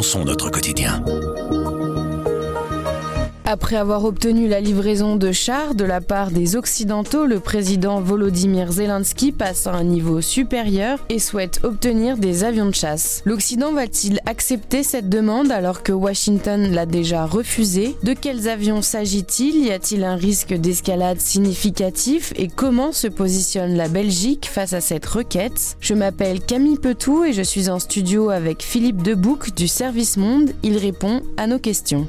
repensons notre quotidien. Après avoir obtenu la livraison de chars de la part des Occidentaux, le président Volodymyr Zelensky passe à un niveau supérieur et souhaite obtenir des avions de chasse. L'Occident va-t-il accepter cette demande alors que Washington l'a déjà refusé? De quels avions s'agit-il? Y a-t-il un risque d'escalade significatif? Et comment se positionne la Belgique face à cette requête? Je m'appelle Camille Petou et je suis en studio avec Philippe Debouc du Service Monde. Il répond à nos questions.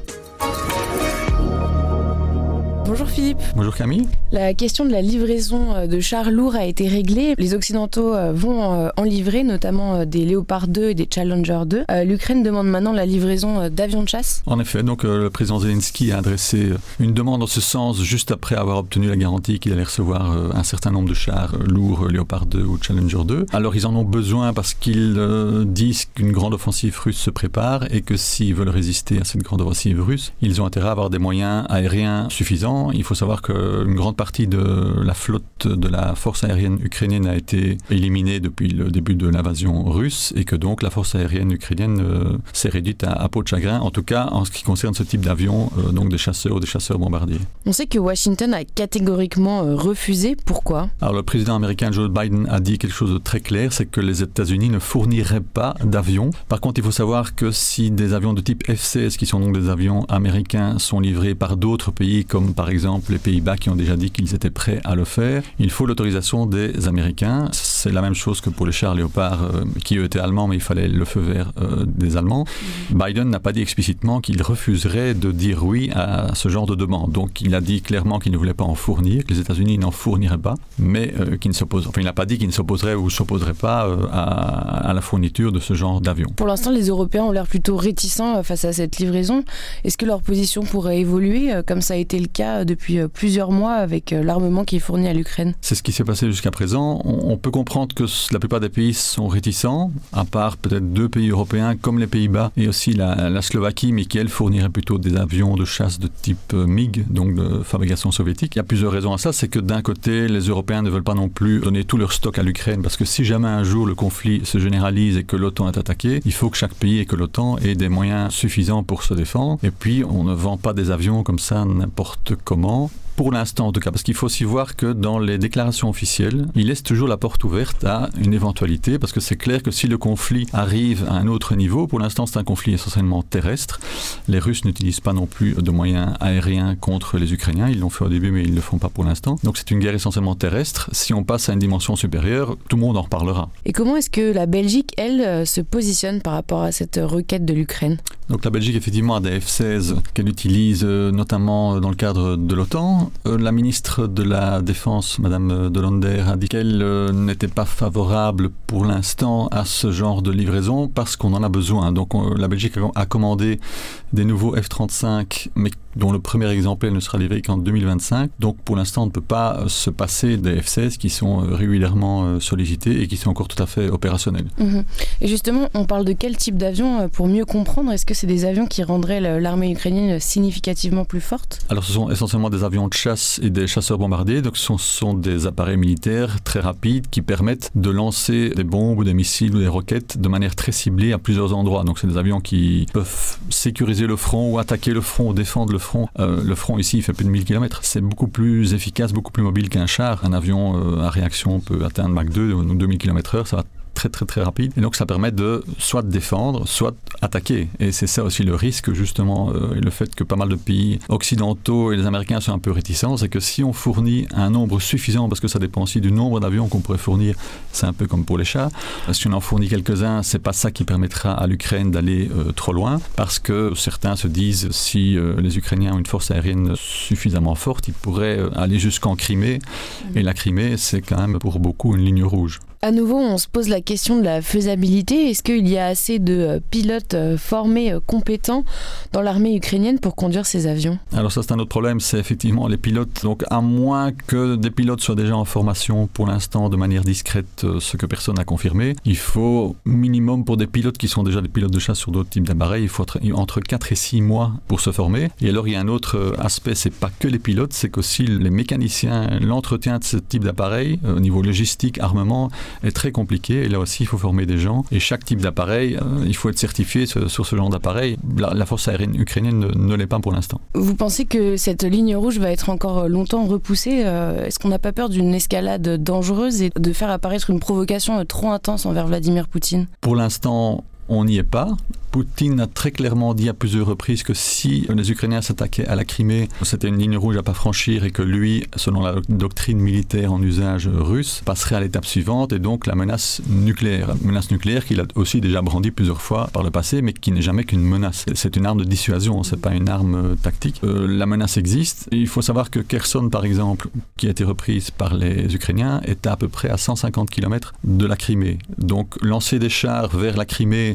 Bonjour Philippe. Bonjour Camille. La question de la livraison euh, de chars lourds a été réglée. Les Occidentaux euh, vont euh, en livrer, notamment des Léopard 2 et des Challenger 2. L'Ukraine demande maintenant la livraison d'avions de chasse. En effet, donc le président Zelensky a adressé une demande en ce sens juste après avoir obtenu la garantie qu'il allait recevoir un certain nombre de chars lourds Léopard 2 ou Challenger 2. Alors ils en ont besoin parce qu'ils disent qu'une grande offensive russe se prépare et que s'ils veulent résister à cette grande offensive russe, ils ont intérêt à avoir des moyens aériens suffisants il faut savoir qu'une grande partie de la flotte de la force aérienne ukrainienne a été éliminée depuis le début de l'invasion russe et que donc la force aérienne ukrainienne euh, s'est réduite à, peau de chagrin, en tout cas en ce qui concerne ce type d'avion, euh, donc des chasseurs ou des chasseurs bombardiers. On sait que Washington a catégoriquement euh, refusé. Pourquoi? Alors le président américain Joe Biden a dit quelque chose de très clair, c'est que les États-Unis ne fourniraient pas d'avions. Par contre, il faut savoir que si des avions de type F-16, qui sont donc des avions américains, sont livrés par d'autres pays comme par exemple les Pays-Bas qui ont déjà dit qu'ils étaient prêts à le faire. Il faut l'autorisation des Américains. C'est la même chose que pour les chars Léopard euh, qui eux étaient allemands, mais il fallait le feu vert euh, des Allemands. Mhm. Biden n'a pas dit explicitement qu'il refuserait de dire oui à ce genre de demande. Donc il a dit clairement qu'il ne voulait pas en fournir, que les États-Unis n'en fourniraient pas, mais euh, qu'il ne s'oppose. Enfin, il n'a pas dit qu'il ne s'opposerait ou s'opposerait pas à, à, la fourniture de ce genre d'avion. Pour l'instant, les Européens ont l'air plutôt réticents face à cette livraison. Est-ce que leur position pourrait évoluer, comme ça a été le cas depuis euh, plusieurs mois avec euh, l'armement qui est fourni à l'Ukraine? C'est ce qui s'est passé jusqu'à présent. On peut comprendre que la plupart des pays sont réticents, à part peut-être deux pays européens comme les Pays-Bas et aussi la, Slovaquie, mais qui elle fournirait plutôt des avions de chasse de type euh, MiG, donc de fabrication soviétique. Il y a plusieurs raisons à ça. C'est que d'un côté, les Européens ne veulent pas non plus donner tout leur stock à l'Ukraine, parce que si jamais un jour le conflit se et que l'OTAN est attaqué, il faut que chaque pays et que l'OTAN ait des moyens suffisants pour se défendre. Et puis, on ne vend pas des avions comme ça n'importe comment pour l'instant en tout cas, parce qu'il faut aussi voir que dans les déclarations officielles, il laisse toujours la porte ouverte à une éventualité, parce que c'est clair que si le conflit arrive à un autre niveau, pour l'instant c'est un conflit essentiellement terrestre, les Russes n'utilisent pas non plus de moyens aériens contre les Ukrainiens, ils l'ont fait au début mais ils ne le font pas pour l'instant, donc c'est une guerre essentiellement terrestre, si on passe à une dimension supérieure, tout le monde en reparlera. Et comment est-ce que la Belgique, elle, euh, se positionne par rapport à cette requête de l'Ukraine? Donc la Belgique effectivement a des F-16 qu'elle utilise euh, notamment dans le cadre de l'OTAN, euh, la ministre de la Défense, Madame Delander, a dit qu'elle euh, n'était pas favorable pour l'instant à ce genre de livraison parce qu'on en a besoin. Donc la Belgique a commandé des nouveaux F-35, mais dont le premier exemplaire ne sera livré qu'en 2025. Donc pour l'instant, on ne peut pas euh, se passer des F-16 qui sont euh, régulièrement euh, sollicités et qui sont encore tout à fait opérationnels. Mhm. Et justement, on parle de quel type d'avion pour mieux comprendre Est-ce que c'est des avions qui rendraient l'armée ukrainienne significativement plus forte? Alors ce sont essentiellement des avions de chasse et des chasseurs bombardiers. Donc ce sont des appareils militaires très rapides qui permettent de lancer des bombes ou des missiles ou des roquettes de manière très ciblée à plusieurs endroits. Donc c'est des avions qui peuvent sécuriser le front ou attaquer le front ou défendre le Euh, le front ici, fait plus de 1000 km. C'est beaucoup plus efficace, beaucoup plus mobile qu'un char. Un avion euh, à réaction peut atteindre Mach 2 ou 2000 km/h. Ça va très très très rapide. Et donc ça permet de soit défendre, soit attaquer. Et c'est ça aussi le risque justement, euh, et le fait que pas mal de pays occidentaux et les Américains sont un peu réticents, c'est que si on fournit un nombre suffisant, parce que ça dépend aussi du nombre d'avions qu'on pourrait fournir, c'est un peu comme pour les chats, si on en fournit quelques-uns, c'est pas ça qui permettra à l'Ukraine d'aller euh, trop loin, parce que certains se disent si euh, les Ukrainiens ont une force aérienne suffisamment forte, ils pourraient aller jusqu'en Crimée, et la Crimée c'est quand même pour beaucoup une ligne rouge. À nouveau, on se pose la question de la faisabilité. Est-ce qu'il y a assez de euh, pilotes euh, formés, euh, compétents dans l'armée ukrainienne pour conduire ces avions? Alors ça, c'est un autre problème, c'est effectivement les pilotes. Donc à moins que des pilotes soient déjà en formation pour l'instant de manière discrète, ce que personne n'a confirmé, il faut minimum pour des pilotes qui sont déjà des pilotes de chasse sur d'autres types d'appareils, il faut entre 4 et 6 mois pour se former. Et alors il y a un autre aspect, c'est pas que les pilotes, c'est qu'aussi les mécaniciens, l'entretien de ce type d'appareil au niveau logistique, armement, est très compliqué. Et là aussi, il faut former des gens. Et chaque type d'appareil, euh, il faut être certifié sur, ce genre d'appareil. La, force aérienne ukrainienne ne, l'est pas pour l'instant. Vous pensez que cette ligne rouge va être encore longtemps repoussée euh, Est-ce qu'on n'a pas peur d'une escalade dangereuse et de faire apparaître une provocation trop intense envers Vladimir Poutine? Pour l'instant, on n'y est pas. Poutine a très clairement dit à plusieurs reprises que si les Ukrainiens s'attaquaient à la Crimée, c'était une ligne rouge à pas franchir et que lui, selon la doctrine militaire en usage russe, passerait à l'étape suivante et donc la menace nucléaire. Menace nucléaire qu'il a aussi déjà brandie plusieurs fois par le passé, mais qui n'est jamais qu'une menace. C'est une arme de dissuasion, c'est pas une arme tactique. Euh, la menace existe. Il faut savoir que Kherson, par exemple, qui a été reprise par les Ukrainiens, est à peu près à 150 km de la Crimée. Donc lancer des chars vers la Crimée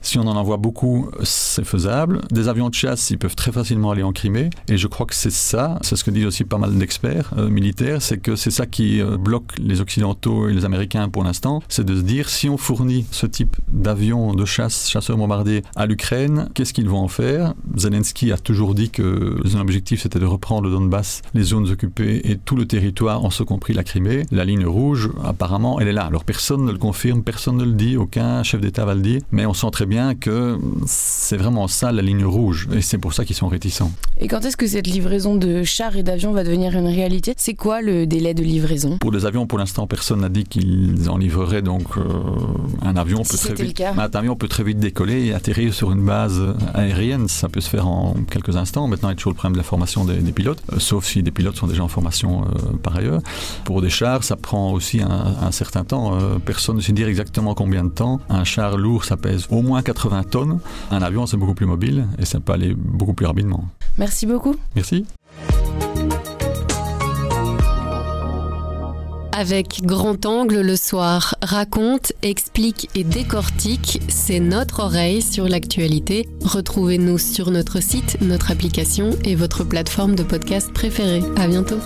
si on en envoie beaucoup, c'est faisable. Des avions de chasse, ils peuvent très facilement aller en Crimée. Et je crois que c'est ça, c'est ce que disent aussi pas mal d'experts euh, militaires, c'est que c'est ça qui euh, bloque les Occidentaux et les Américains pour l'instant, c'est de se dire si on fournit ce type d'avions de chasse, chasseurs bombardiers à l'Ukraine, qu'est-ce qu'ils vont en faire? Zelensky a toujours dit que son objectif c'était de reprendre le Donbass, les zones occupées et tout le territoire, en ce compris la Crimée. La ligne rouge, apparemment, elle est là. Alors personne ne le confirme, personne ne le dit, aucun chef d'État va le dire, mais on sent très bien que c'est vraiment ça la ligne rouge et c'est pour ça qu'ils sont réticents. Et quand est-ce que cette livraison de chars et d'avions va devenir une réalité? C'est quoi le délai de livraison? Pour les avions, pour l'instant, personne n'a dit qu'ils en livreraient. Donc, euh, un avion peut très vite, un avion peut très vite décoller et atterrir sur une base aérienne. Ça peut se faire en quelques instants. Maintenant, il y a toujours le problème de la formation des, pilotes, euh, sauf si des pilotes sont déjà en formation euh, par ailleurs. Pour des chars, ça prend aussi un, un certain temps. personne ne sait dire exactement combien de temps. Un char lourd, ça pèse au moins 80 tonnes. Un avion, c'est beaucoup plus mobile et ça peut aller beaucoup plus rapidement. Merci beaucoup. Merci. Avec Grand Angle le soir, raconte, explique et décortique, c'est notre oreille sur l'actualité. Retrouvez-nous sur notre site, notre application et votre plateforme de podcast préférée. À bientôt.